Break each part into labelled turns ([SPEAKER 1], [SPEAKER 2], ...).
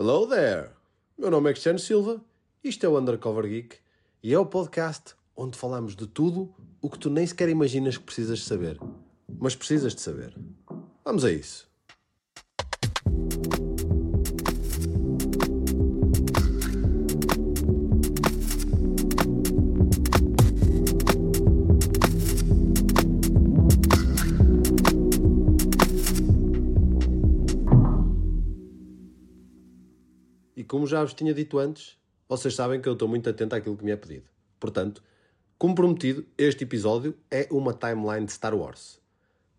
[SPEAKER 1] Hello there! Meu nome é Cristiano Silva, isto é o Undercover Geek e é o podcast onde falamos de tudo o que tu nem sequer imaginas que precisas de saber. Mas precisas de saber. Vamos a isso. Como já vos tinha dito antes, vocês sabem que eu estou muito atento àquilo que me é pedido. Portanto, como prometido, este episódio é uma timeline de Star Wars.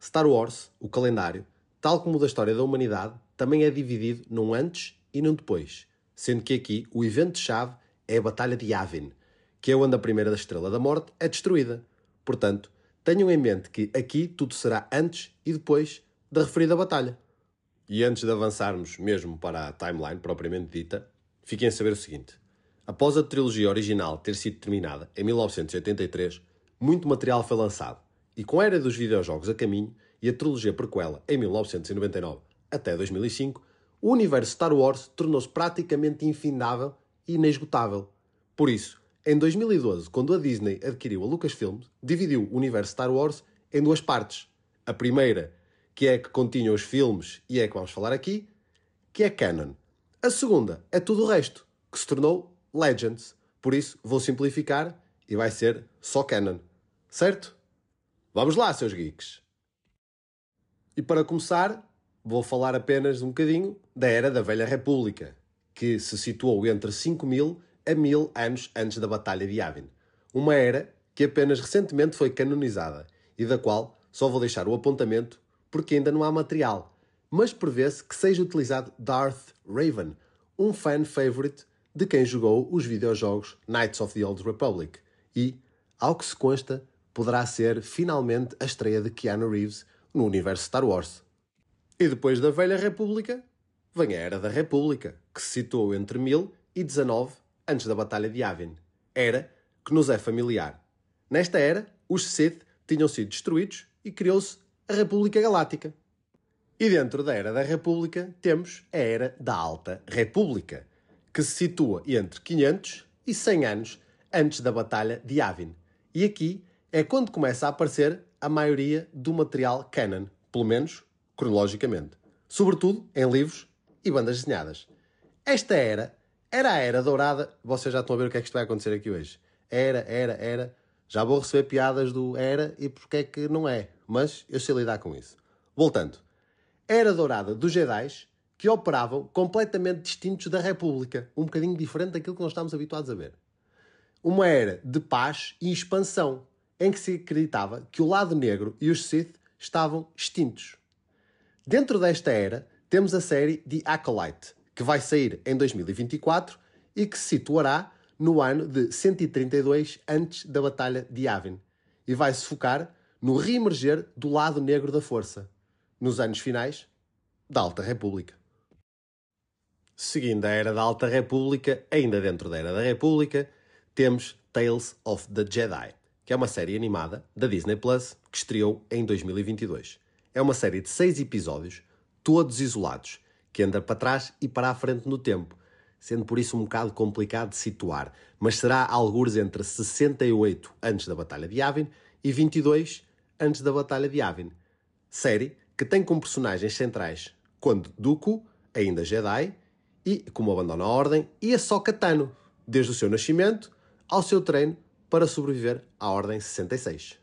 [SPEAKER 1] Star Wars, o calendário, tal como o da história da humanidade, também é dividido num antes e num depois, sendo que aqui o evento-chave é a Batalha de Yavin, que é onde a primeira da Estrela da Morte é destruída. Portanto, tenham em mente que aqui tudo será antes e depois da referida batalha. E antes de avançarmos mesmo para a timeline propriamente dita, fiquem a saber o seguinte. Após a trilogia original ter sido terminada em 1983, muito material foi lançado, e com a era dos videojogos a caminho e a trilogia prequela em 1999 até 2005, o universo Star Wars tornou-se praticamente infindável e inesgotável. Por isso, em 2012, quando a Disney adquiriu a Lucasfilm, dividiu o universo Star Wars em duas partes. A primeira, que é que continha os filmes e é que vamos falar aqui, que é canon. A segunda é tudo o resto, que se tornou Legends. Por isso, vou simplificar e vai ser só canon. Certo? Vamos lá, seus geeks! E para começar, vou falar apenas um bocadinho da Era da Velha República, que se situou entre 5000 a 1000 anos antes da Batalha de Yavin. Uma era que apenas recentemente foi canonizada e da qual só vou deixar o apontamento porque ainda não há material, mas prevê-se que seja utilizado Darth Raven, um fan favorite de quem jogou os videojogos Knights of the Old Republic e, ao que se consta, poderá ser finalmente a estreia de Keanu Reeves no universo Star Wars. E depois da Velha República, vem a Era da República, que se situou entre 1000 e 19 antes da Batalha de Yavin. Era que nos é familiar. Nesta era, os Sith tinham sido destruídos e criou-se a República Galáctica. E dentro da Era da República temos a Era da Alta República, que se situa entre 500 e 100 anos antes da Batalha de Yavin. E aqui é quando começa a aparecer a maioria do material canon, pelo menos cronologicamente, sobretudo em livros e bandas desenhadas. Esta era era a era dourada. Vocês já estão a ver o que é que isto vai acontecer aqui hoje. Era, era, era. Já vou receber piadas do era e porque é que não é. Mas eu sei lidar com isso. Voltando. Era dourada dos Jedi que operavam completamente distintos da República. Um bocadinho diferente daquilo que nós estamos habituados a ver. Uma era de paz e expansão, em que se acreditava que o lado negro e os Sith estavam extintos. Dentro desta era, temos a série The Acolyte, que vai sair em 2024 e que se situará no ano de 132 antes da Batalha de Yavin e vai se focar no reemerger do lado negro da força, nos anos finais da Alta República. Seguindo a Era da Alta República, ainda dentro da Era da República, temos Tales of the Jedi, que é uma série animada da Disney Plus que estreou em 2022. É uma série de seis episódios, todos isolados, que anda para trás e para a frente no tempo, sendo por isso um bocado complicado de situar, mas será algures entre 68 antes da Batalha de Yavin e 22 antes da Batalha de Yavin. Série que tem como personagens centrais Conde Dooku, ainda Jedi, e como abandona a Ordem, e a Sokka Tano, desde o seu nascimento ao seu treino para sobreviver à Ordem 66.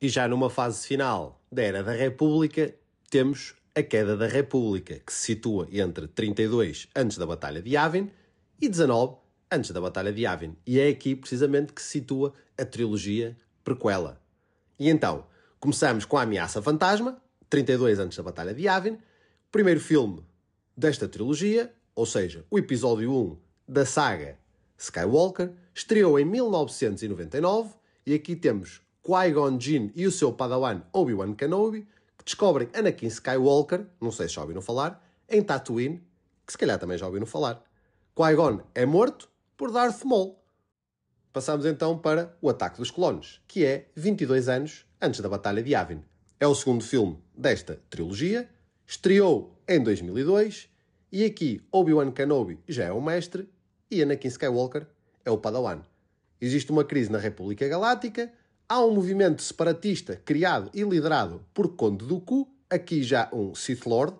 [SPEAKER 1] E já numa fase final da Era da República, temos a queda da República, que se situa entre 32 antes da Batalha de Yavin e 19 antes da Batalha de Yavin. E é aqui precisamente que se situa a trilogia prequela. E então, começamos com a Ameaça Fantasma, 32 antes da Batalha de Yavin, primeiro filme desta trilogia, ou seja, o episódio 1 da saga Skywalker, estreou em 1999 e aqui temos Qui-Gon Jinn e o seu padawan Obi-Wan Kenobi, que descobrem Anakin Skywalker, não sei se já ouviram falar, em Tatooine, que se calhar também já ouviram falar. Qui-Gon é morto por Darth Maul. Passamos então para O Ataque dos Clones, que é 22 anos antes da Batalha de Yavin. É o segundo filme desta trilogia, estreou em 2002 E aqui Obi-Wan Kenobi já é o mestre e Anakin Skywalker é o Padawan. Existe uma crise na República Galáctica, há um movimento separatista criado e liderado por Conde Dooku, aqui já um Sith Lord,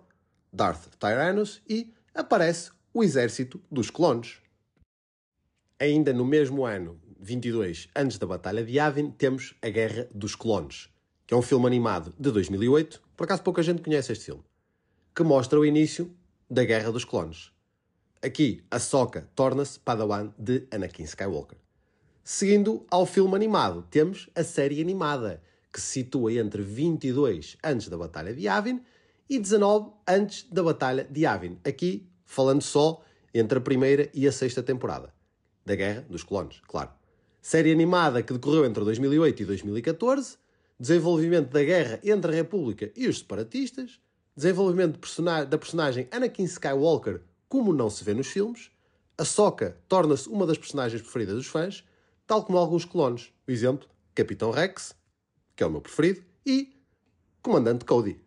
[SPEAKER 1] Darth Tyrannus, e aparece o exército dos clones. Ainda no mesmo ano, 22, antes da Batalha de Yavin, temos A Guerra dos Clones, que é um filme animado de 2008, por acaso pouca gente conhece este filme, que mostra o início da Guerra dos Clones. Aqui, a Soka torna-se Padawan de Anakin Skywalker. Seguindo ao filme animado, temos a série animada, que se situa entre 22 antes da Batalha de Yavin e 19 antes da Batalha de Yavin. Aqui, falando só entre a primeira e a sexta temporada da Guerra dos Clones, claro. Série animada que decorreu entre 2008 e 2014, desenvolvimento da guerra entre a República e os separatistas, desenvolvimento de da personagem Anakin Skywalker como não se vê nos filmes, a Soka torna-se uma das personagens preferidas dos fãs, tal como alguns clones. Por exemplo, Capitão Rex, que é o meu preferido, e Comandante Cody.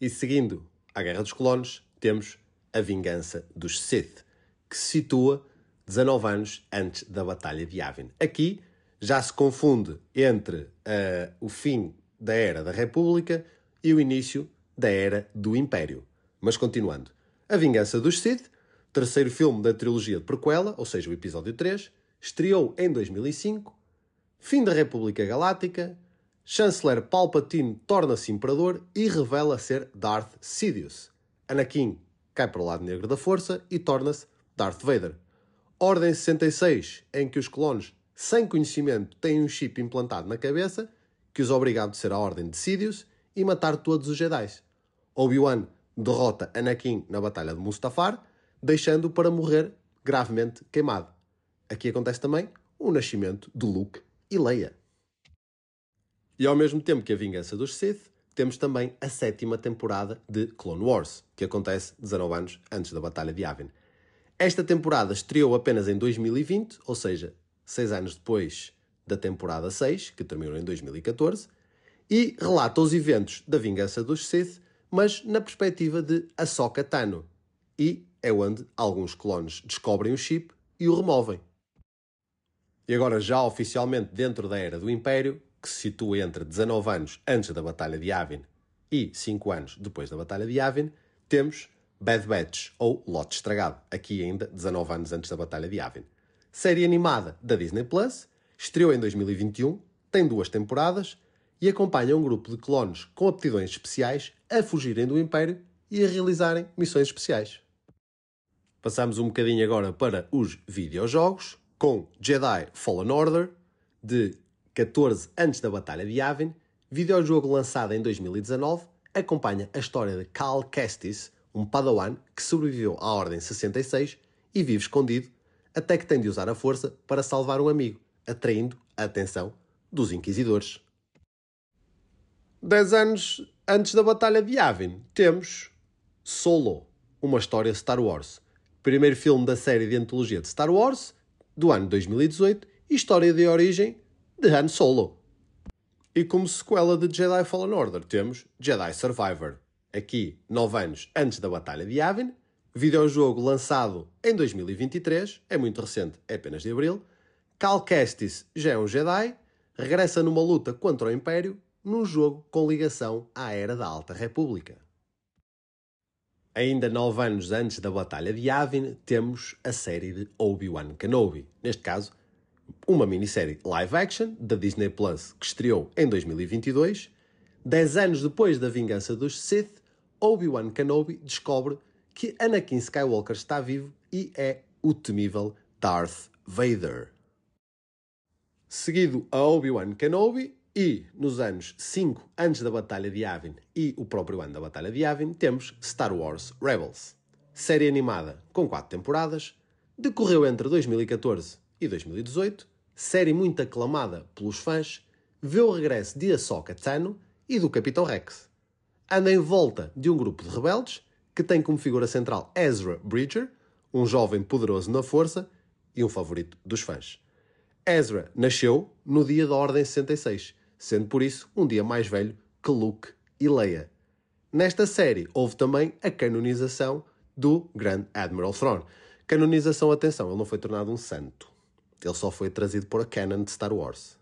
[SPEAKER 1] E seguindo a Guerra dos Clones, temos a Vingança dos Sith, que se situa 19 anos antes da Batalha de Yavin. Aqui já se confunde entre uh, o fim da Era da República e o início da Era do Império. Mas continuando. A Vingança dos Sith, terceiro filme da trilogia de prequela, ou seja, o episódio 3, estreou em 2005. Fim da República Galáctica, Chanceler Palpatine torna-se imperador e revela ser Darth Sidious. Anakin cai para o lado negro da força e torna-se Darth Vader. Ordem 66, em que os clones, sem conhecimento, têm um chip implantado na cabeça que os obriga a obedecer a ordem de Sidious e matar todos os Jedi. Obi-Wan derrota Anakin na Batalha de Mustafar, deixando-o para morrer gravemente queimado. Aqui acontece também o nascimento de Luke e Leia. E ao mesmo tempo que a vingança dos Sith, temos também a sétima temporada de Clone Wars, que acontece 19 anos antes da Batalha de Yavin. Esta temporada estreou apenas em 2020, ou seja, 6 anos depois da temporada 6, que terminou em 2014, e relata os eventos da vingança dos Sith, mas na perspectiva de Ahsoka Tano. E é onde alguns clones descobrem o chip e o removem. E agora, já oficialmente dentro da Era do Império, que se situa entre 19 anos antes da Batalha de Yavin e 5 anos depois da Batalha de Yavin, temos Bad Batch, ou Lote Estragado, aqui ainda 19 anos antes da Batalha de Yavin. Série animada da Disney Plus, estreou em 2021, tem duas temporadas e acompanha um grupo de clones com aptidões especiais a fugirem do Império e a realizarem missões especiais. Passamos um bocadinho agora para os videojogos, com Jedi Fallen Order, de 14 antes da Batalha de Yavin, videojogo lançado em 2019, acompanha a história de Cal Kestis, um Padawan que sobreviveu à Ordem 66 e vive escondido até que tem de usar a força para salvar um amigo, atraindo a atenção dos Inquisidores. Dez anos antes da Batalha de Yavin, temos Solo, uma história Star Wars. Primeiro filme da série de antologia de Star Wars, do ano 2018, e história de origem de Han Solo. E como sequela de Jedi Fallen Order, temos Jedi Survivor. Aqui, nove anos antes da Batalha de Yavin, videojogo lançado em 2023, é muito recente, é apenas de abril. Cal Kestis já é um Jedi, regressa numa luta contra o Império num jogo com ligação à Era da Alta República. Ainda nove anos antes da Batalha de Yavin, temos a série de Obi-Wan Kenobi. Neste caso, uma minissérie live action da Disney Plus que estreou em 2022. Dez anos depois da vingança dos Sith, Obi-Wan Kenobi descobre que Anakin Skywalker está vivo e é o temível Darth Vader. Seguido a Obi-Wan Kenobi, e nos anos 5 antes da Batalha de Yavin e o próprio ano da Batalha de Yavin, temos Star Wars Rebels. Série animada com 4 temporadas, decorreu entre 2014 e 2018, série muito aclamada pelos fãs, vê o regresso de Ahsoka Tano e do Capitão Rex. Anda em volta de um grupo de rebeldes que tem como figura central Ezra Bridger, um jovem poderoso na força e um favorito dos fãs. Ezra nasceu no dia da Ordem 66 sendo por isso um dia mais velho que Luke e Leia. Nesta série houve também a canonização do Grand Admiral Thrawn. Canonização, atenção, ele não foi tornado um santo. Ele só foi trazido por a canon de Star Wars.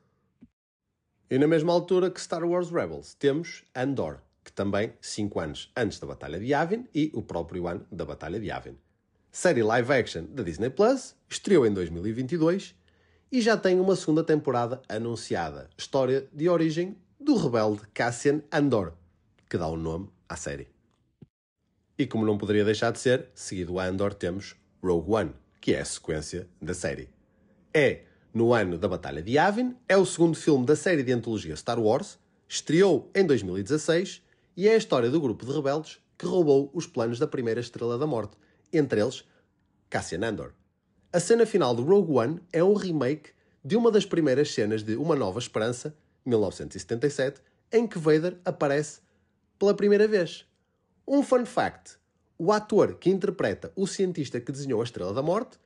[SPEAKER 1] E na mesma altura que Star Wars Rebels, temos Andor, que também, 5 anos antes da Batalha de Yavin e o próprio ano da Batalha de Yavin. Série live action da Disney Plus, estreou em 2022 e já tem uma segunda temporada anunciada. História de origem do rebelde Cassian Andor, que dá o um nome à série. E como não poderia deixar de ser, seguido a Andor temos Rogue One, que é a sequência da série. É no ano da Batalha de Yavin, é o segundo filme da série de antologia Star Wars, estreou em 2016 e é a história do grupo de rebeldes que roubou os planos da primeira Estrela da Morte, entre eles Cassian Andor. A cena final de Rogue One é um remake de uma das primeiras cenas de Uma Nova Esperança, 1977, em que Vader aparece pela primeira vez. Um fun fact: o ator que interpreta o cientista que desenhou a Estrela da Morte,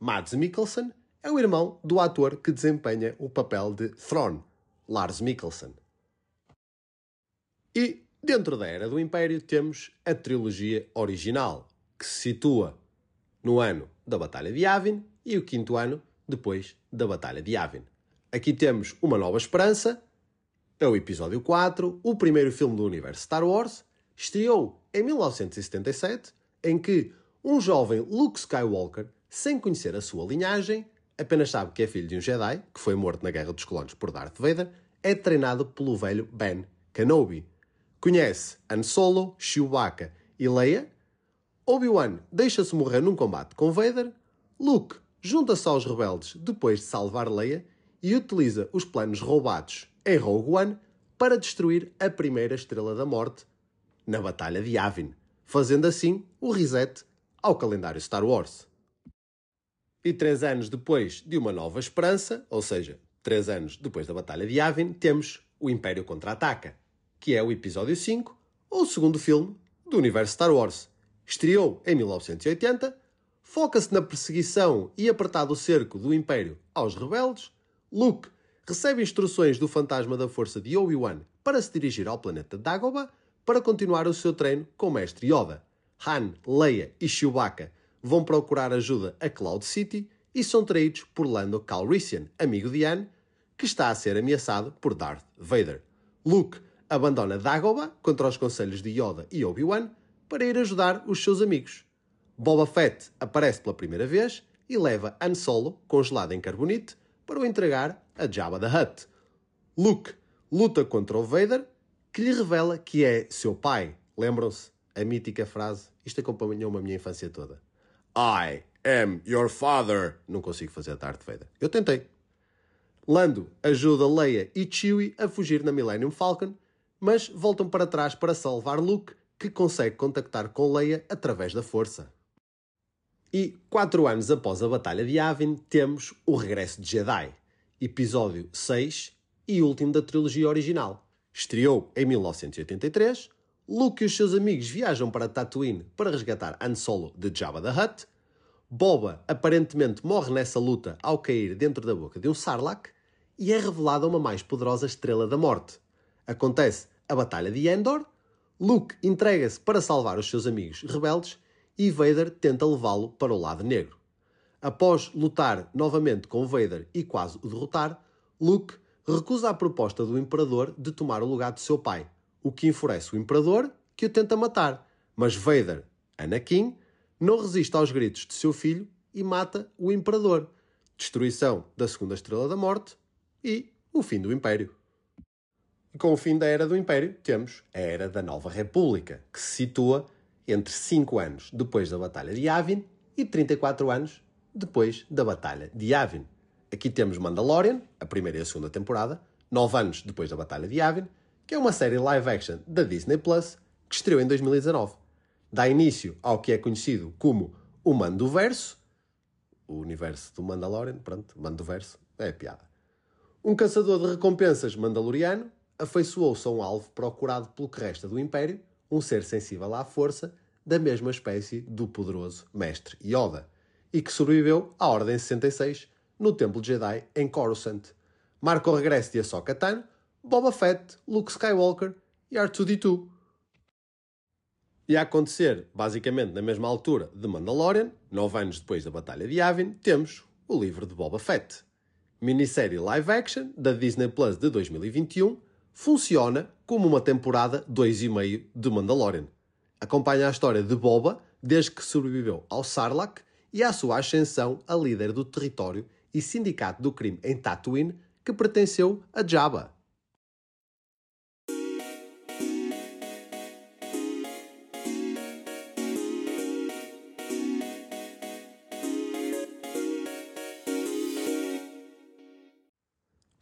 [SPEAKER 1] Mads Mikkelsen, é o irmão do ator que desempenha o papel de Thrawn, Lars Mikkelsen. E dentro da Era do Império temos a trilogia original, que se situa no ano da Batalha de Yavin e o quinto ano depois da Batalha de Yavin. Aqui temos Uma Nova Esperança, é o episódio 4, o primeiro filme do universo Star Wars, estreou em 1977, em que um jovem Luke Skywalker, sem conhecer a sua linhagem, apenas sabe que é filho de um Jedi, que foi morto na Guerra dos Clones por Darth Vader, é treinado pelo velho Ben Kenobi. Conhece Han Solo, Chewbacca e Leia. Obi-Wan deixa-se morrer num combate com Vader. Luke junta-se aos rebeldes depois de salvar Leia e utiliza os planos roubados em Rogue One para destruir a primeira Estrela da Morte na Batalha de Yavin, fazendo assim o reset ao calendário Star Wars. E três anos depois de Uma Nova Esperança, ou seja, três anos depois da Batalha de Yavin, temos O Império Contra-Ataca, que é o episódio 5, ou o segundo filme do universo Star Wars. Estreou em 1980, foca-se na perseguição e apertado cerco do Império aos rebeldes. Luke recebe instruções do fantasma da força de Obi-Wan para se dirigir ao planeta Dagobah para continuar o seu treino com o mestre Yoda. Han, Leia e Chewbacca vão procurar ajuda a Cloud City e são traídos por Lando Calrissian, amigo de Anne, que está a ser ameaçado por Darth Vader. Luke abandona Dagobah contra os conselhos de Yoda e Obi-Wan para ir ajudar os seus amigos. Boba Fett aparece pela primeira vez e leva Han Solo, congelado em carbonite, para o entregar a Jabba the Hutt. Luke luta contra o Vader, que lhe revela que é seu pai. Lembram-se? A mítica frase. Isto acompanhou-me a minha infância toda. I am your father. Não consigo fazer Darth Vader. Eu tentei. Lando ajuda Leia e Chewie a fugir na Millennium Falcon, mas voltam para trás para salvar Luke, que consegue contactar com Leia através da força. E quatro anos após a Batalha de Yavin, temos o Regresso de Jedi, episódio 6 e último da trilogia original. Estreou em 1983 Luke e os seus amigos viajam para Tatooine para resgatar Han Solo de Jabba the Hutt. Boba aparentemente morre nessa luta ao cair dentro da boca de um Sarlacc e é revelada uma mais poderosa Estrela da Morte. Acontece a Batalha de Endor. Luke entrega-se para salvar os seus amigos rebeldes e Vader tenta levá-lo para o lado negro. Após lutar novamente com Vader e quase o derrotar, Luke recusa a proposta do Imperador de tomar o lugar de seu pai o que enfurece o Imperador, que o tenta matar. Mas Vader, Anakin, não resiste aos gritos de seu filho e mata o Imperador. Destruição da Segunda Estrela da Morte e o fim do Império. Com o fim da Era do Império, temos a Era da Nova República, que se situa entre 5 anos depois da Batalha de Yavin e 34 anos depois da Batalha de Yavin. Aqui temos Mandalorian, a primeira e a segunda temporada, 9 anos depois da Batalha de Yavin, que é uma série live action da Disney Plus que estreou em 2019. Dá início ao que é conhecido como o Mandoverso, o universo do Mandalorian, pronto, Mandoverso, é piada. Um caçador de recompensas mandaloriano afeiçoou-se a um alvo procurado pelo que resta do Império, um ser sensível à força, da mesma espécie do poderoso Mestre Yoda, e que sobreviveu à Ordem 66 no Templo Jedi em Coruscant. Marca o regresso de Ahsoka Tano, Boba Fett, Luke Skywalker e R2-D2. E a acontecer, basicamente, na mesma altura de Mandalorian, nove anos depois da Batalha de Yavin, temos o livro de Boba Fett. Minissérie live action da Disney Plus de 2021, funciona como uma temporada 2,5 de Mandalorian. Acompanha a história de Boba desde que sobreviveu ao Sarlacc e à sua ascensão a líder do território e sindicato do crime em Tatooine que pertenceu a Jabba.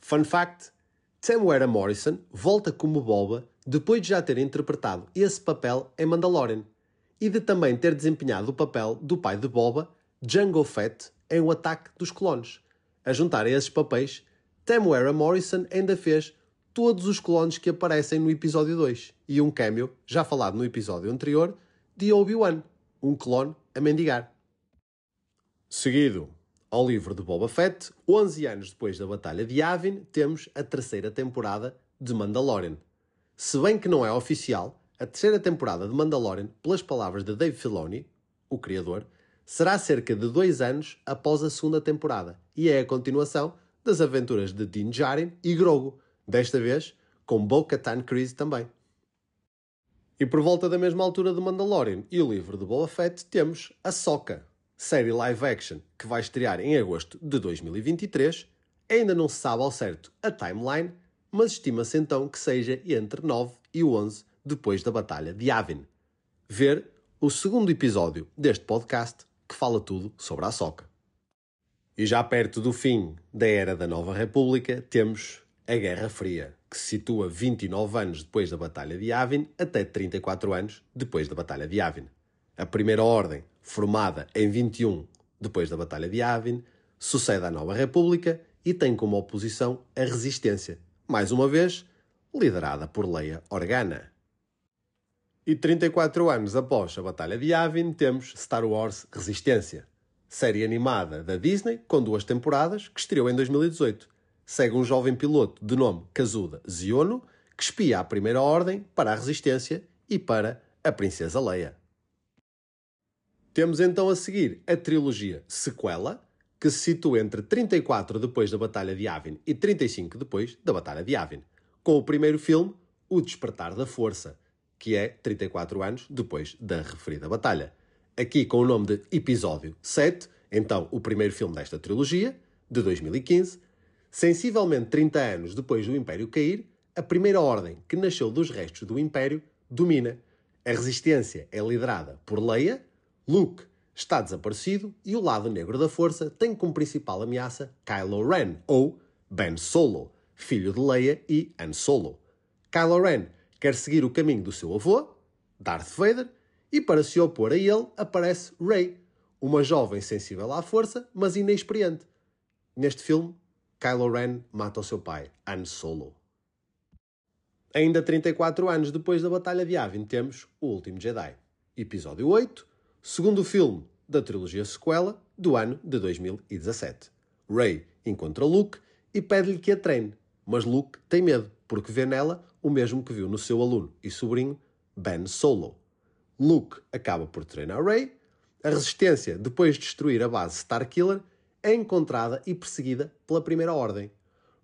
[SPEAKER 1] Fun fact: Temuera Morrison volta como Boba depois de já ter interpretado esse papel em Mandalorian e de também ter desempenhado o papel do pai de Boba, Jango Fett, em O Ataque dos Clones. A juntar a esses papéis, Temuera Morrison ainda fez todos os clones que aparecem no episódio 2 e um cameo, já falado no episódio anterior, de Obi-Wan, um clone a mendigar. Seguido ao livro de Boba Fett, 11 anos depois da Batalha de Yavin, temos a terceira temporada de Mandalorian. Se bem que não é oficial, a terceira temporada de Mandalorian, pelas palavras de Dave Filoni, o criador, será cerca de dois anos após a segunda temporada e é a continuação das aventuras de Din Djarin e Grogu, desta vez com Bo-Katan Kryze também. E por volta da mesma altura de Mandalorian e o livro de Boba Fett temos a Soca, série live action que vai estrear em agosto de 2023. Ainda não se sabe ao certo a timeline, mas estima-se então que seja entre 9 e 11 depois da Batalha de Yavin. Ver o segundo episódio deste podcast que fala tudo sobre a Soca. E já perto do fim da Era da Nova República temos a Guerra Fria, que se situa 29 anos depois da Batalha de Yavin até 34 anos depois da Batalha de Yavin. A Primeira Ordem formada em 21 depois da Batalha de Yavin, sucede à Nova República e tem como oposição a Resistência, mais uma vez liderada por Leia Organa. E 34 anos após a Batalha de Yavin, temos Star Wars Resistência, série animada da Disney com duas temporadas que estreou em 2018. Segue um jovem piloto de nome Kazuda Ziono que espia a Primeira Ordem para a Resistência e para a Princesa Leia. Temos então a seguir a trilogia sequela, que se situa entre 34 depois da Batalha de Yavin e 35 depois da Batalha de Yavin, com o primeiro filme, O Despertar da Força, que é 34 anos depois da referida batalha. Aqui com o nome de Episódio 7, então o primeiro filme desta trilogia, de 2015, sensivelmente 30 anos depois do Império cair, a Primeira Ordem, que nasceu dos restos do Império, domina. A resistência é liderada por Leia, Luke está desaparecido e o lado negro da força tem como principal ameaça Kylo Ren, ou Ben Solo, filho de Leia e Han Solo. Kylo Ren quer seguir o caminho do seu avô, Darth Vader, e para se opor a ele aparece Rey, uma jovem sensível à força, mas inexperiente. Neste filme, Kylo Ren mata o seu pai, Han Solo. Ainda 34 anos depois da Batalha de Yavin, temos O Último Jedi, episódio 8, segundo filme da trilogia sequela do ano de 2017. Rey encontra Luke e pede-lhe que a treine, mas Luke tem medo porque vê nela o mesmo que viu no seu aluno e sobrinho Ben Solo. Luke acaba por treinar Rey. A resistência, depois de destruir a base Starkiller, é encontrada e perseguida pela Primeira Ordem.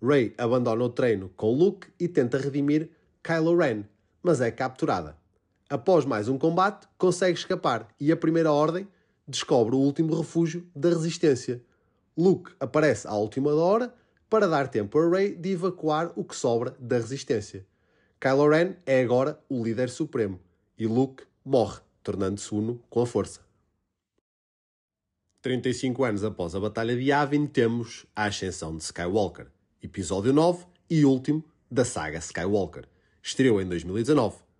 [SPEAKER 1] Rey abandona o treino com Luke e tenta redimir Kylo Ren, mas é capturada. Após mais um combate, consegue escapar e a Primeira Ordem descobre o último refúgio da Resistência. Luke aparece à última hora para dar tempo a Rey de evacuar o que sobra da Resistência. Kylo Ren é agora o líder supremo e Luke morre, tornando-se uno com a força. 35 anos após a Batalha de Yavin, temos a Ascensão de Skywalker, episódio 9 e último da saga Skywalker. Estreou em 2019.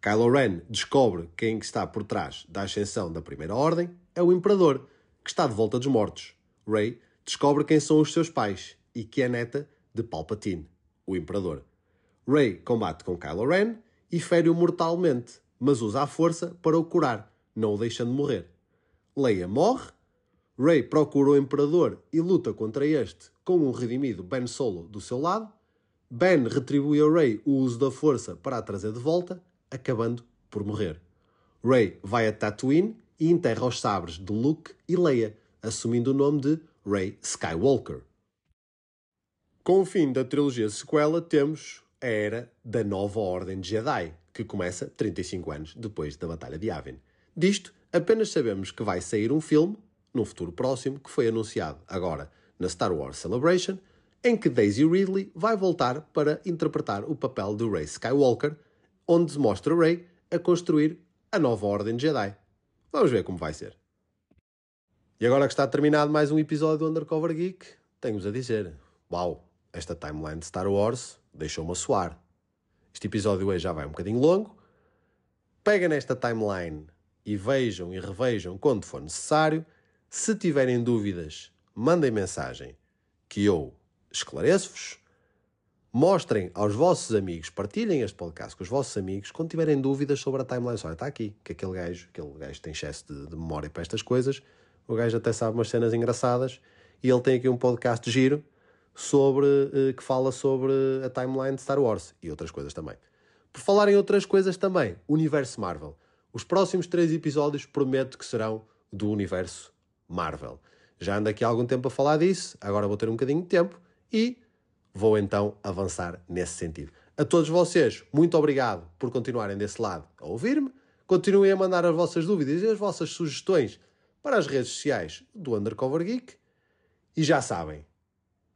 [SPEAKER 1] Kylo Ren descobre quem está por trás da ascensão da Primeira Ordem é o Imperador, que está de volta dos mortos. Rey descobre quem são os seus pais e que é neta de Palpatine, o Imperador. Rey combate com Kylo Ren e fere-o mortalmente, mas usa a força para o curar, não o deixando morrer. Leia morre, Rey procura o Imperador e luta contra este com um redimido Ben Solo do seu lado. Ben retribui a Rey o uso da força para a trazer de volta acabando por morrer. Rey vai a Tatooine e enterra os sabres de Luke e Leia, assumindo o nome de Rey Skywalker. Com o fim da trilogia sequela, temos a era da nova Ordem de Jedi, que começa 35 anos depois da Batalha de Yavin. Disto, apenas sabemos que vai sair um filme, num futuro próximo, que foi anunciado agora na Star Wars Celebration, em que Daisy Ridley vai voltar para interpretar o papel de Rey Skywalker, onde se mostra Rey a construir a nova Ordem Jedi. Vamos ver como vai ser. E agora que está terminado mais um episódio do Undercover Geek, tenho-vos a dizer: Uau, esta timeline de Star Wars deixou-me a suar. Este episódio hoje já vai um bocadinho longo. Pega nesta timeline e vejam e revejam quando for necessário. Se tiverem dúvidas, mandem mensagem que eu esclareço-vos. Mostrem aos vossos amigos, partilhem este podcast com os vossos amigos quando tiverem dúvidas sobre a timeline. Olha, está aqui, que aquele gajo, aquele gajo tem excesso de, de memória para estas coisas. O gajo até sabe umas cenas engraçadas e ele tem aqui um podcast giro sobre uh, que fala sobre a timeline de Star Wars e outras coisas também. Por falar em outras coisas também, universo Marvel. Os próximos três episódios prometo que serão do universo Marvel. Já ando aqui há algum tempo a falar disso, agora vou ter um bocadinho de tempo e vou então avançar nesse sentido. A todos vocês, muito obrigado por continuarem desse lado a ouvir-me. Continuem a mandar as vossas dúvidas e as vossas sugestões para as redes sociais do Undercover Geek. E já sabem,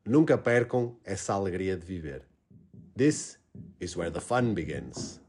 [SPEAKER 1] nunca percam essa alegria de viver. This is where the fun begins.